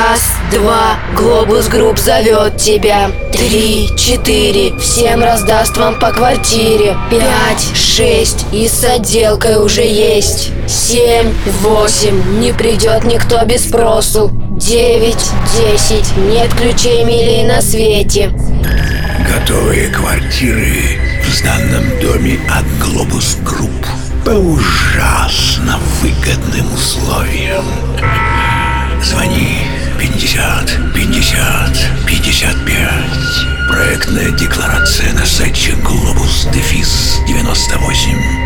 Раз, два, Глобус Групп зовет тебя. Три, четыре, всем раздаст вам по квартире. Пять, шесть, и с отделкой уже есть. Семь, восемь, не придет никто без спросу. Девять, десять, нет ключей милей на свете. Готовые квартиры в сданном доме от Глобус Групп по ужасно выгодным условиям. Звони 50 50 55. Проектная декларация на сайте globus-98.ru